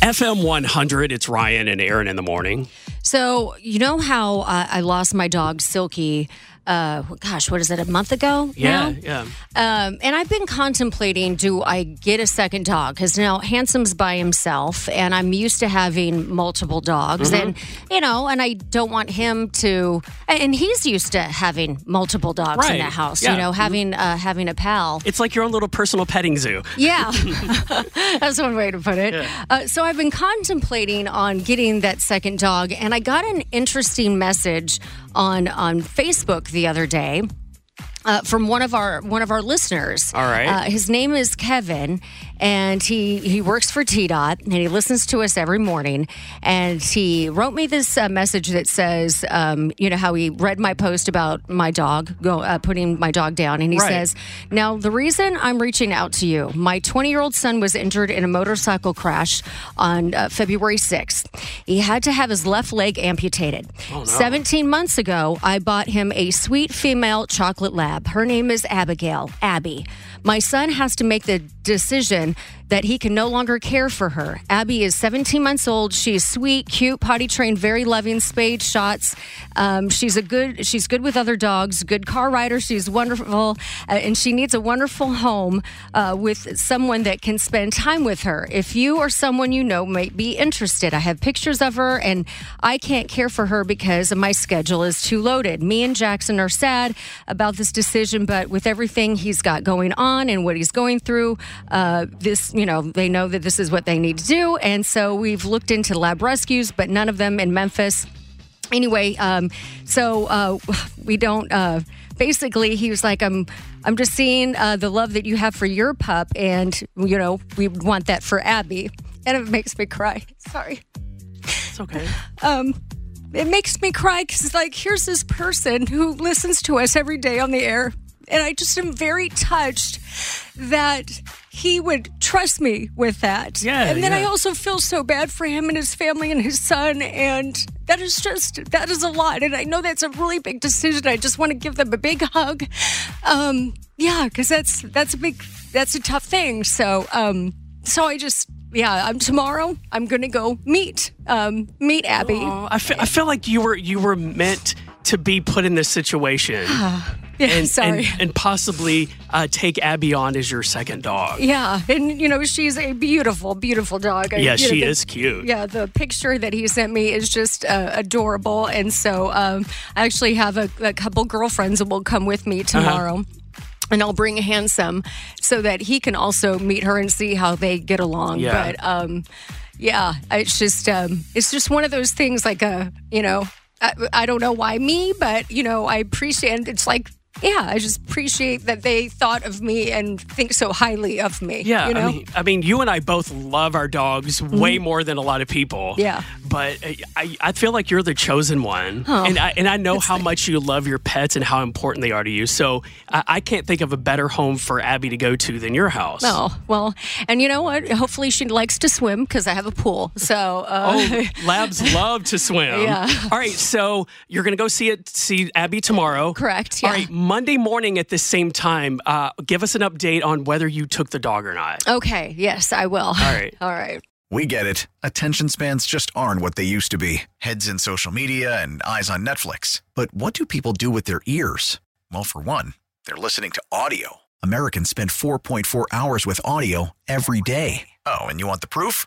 FM 100, it's Ryan and Erin in the morning. So, you know how uh, I lost my dog, Silky, uh, gosh, what is it, a month ago? Yeah, now? yeah. Um, and I've been contemplating do I get a second dog? Because now Handsome's by himself, and I'm used to having multiple dogs. Mm-hmm. And, you know, and I don't want him to, and he's used to having multiple dogs in the house, yeah. you know, having, uh, having a pal. It's like your own little personal petting zoo. Yeah, that's one way to put it. Yeah. Uh, so I've been contemplating on getting that second dog, and I got an interesting message on on Facebook the other day. Uh, from one of our one of our listeners. All right. Uh, his name is Kevin, and he he works for TDOT, and he listens to us every morning. And he wrote me this uh, message that says, um, you know, how he read my post about my dog, go uh, putting my dog down, and he Right. says, now the reason I'm reaching out to you, my 20 year old son was injured in a motorcycle crash on uh, February 6th. He had to have his left leg amputated. 17 months ago, I bought him a sweet female chocolate lab. Her name is Abigail, Abby. My son has to make the decision that he can no longer care for her. Abby is 17 months old. She's sweet, cute, potty trained, very loving, spayed shots. Um, she's a good. She's good with other dogs. Good car rider. She's wonderful, uh, and she needs a wonderful home uh, with someone that can spend time with her. If you or someone you know might be interested, I have pictures of her, and I can't care for her because my schedule is too loaded. Me and Jackson are sad about this decision, but with everything he's got going on and what he's going through, uh, this you know they know that this is what they need to do, and so we've looked into lab rescues, but none of them in Memphis. Anyway um, so uh, we don't uh, basically he was like i'm i'm just seeing uh, the love that you have for your pup and you know we want that for abby. And it makes me cry. Sorry. It's okay. um, it makes me cry because like here's this person who listens to us every day on the air and i just am very touched that he would trust me with that. Yeah, and then i also feel so bad for him and his family and his son and that is just that is a lot. And i know that's a really big decision. I just want to give them a big hug. Um yeah because that's that's a big that's a tough thing. So um so i just yeah i'm tomorrow i'm gonna go meet um meet abby. Oh, I feel, I feel like you were you were meant to be put in this situation yeah and, sorry and and possibly uh, take Abby on as your second dog. Yeah, and you know she's a beautiful, beautiful dog. I- Yeah, you know, she the- is cute. Yeah, the picture that he sent me is just uh, adorable, and so um, I actually have a, a couple girlfriends that will come with Uh-huh. me tomorrow. And I'll bring handsome so that he can also meet her and see how they get along. Yeah. But um, yeah, it's just um, it's just one of those things. Like a you know, I, I don't know why me, but you know, I appreciate. It's like yeah, I just appreciate that they thought of me and think so highly of me. Yeah, you know? I mean, I mean, you and I both love our dogs way more than a lot of people. Mm-hmm. Yeah. but I- I, I feel like you're the chosen one, Oh, and I and I know how much you love your pets and how important they are to you. So I, I can't think of a better home for Abby to go to than your house. Oh, well, and you know what? Hopefully she likes to swim because I have a pool. So, uh, Oh, labs love to swim. Yeah. All right, so you're gonna go see it, see Abby tomorrow. Correct, All yeah. right, Monday morning at the same time, uh, give us an update on whether you took the dog or not. okay, yes, I will. All right. All right. We get it. Attention spans just aren't what they used to be heads in social media and eyes on Netflix. But what do people do with their ears? Well, for one, they're listening to audio. Americans spend 4.4 hours with audio every day. Oh, and you want the proof?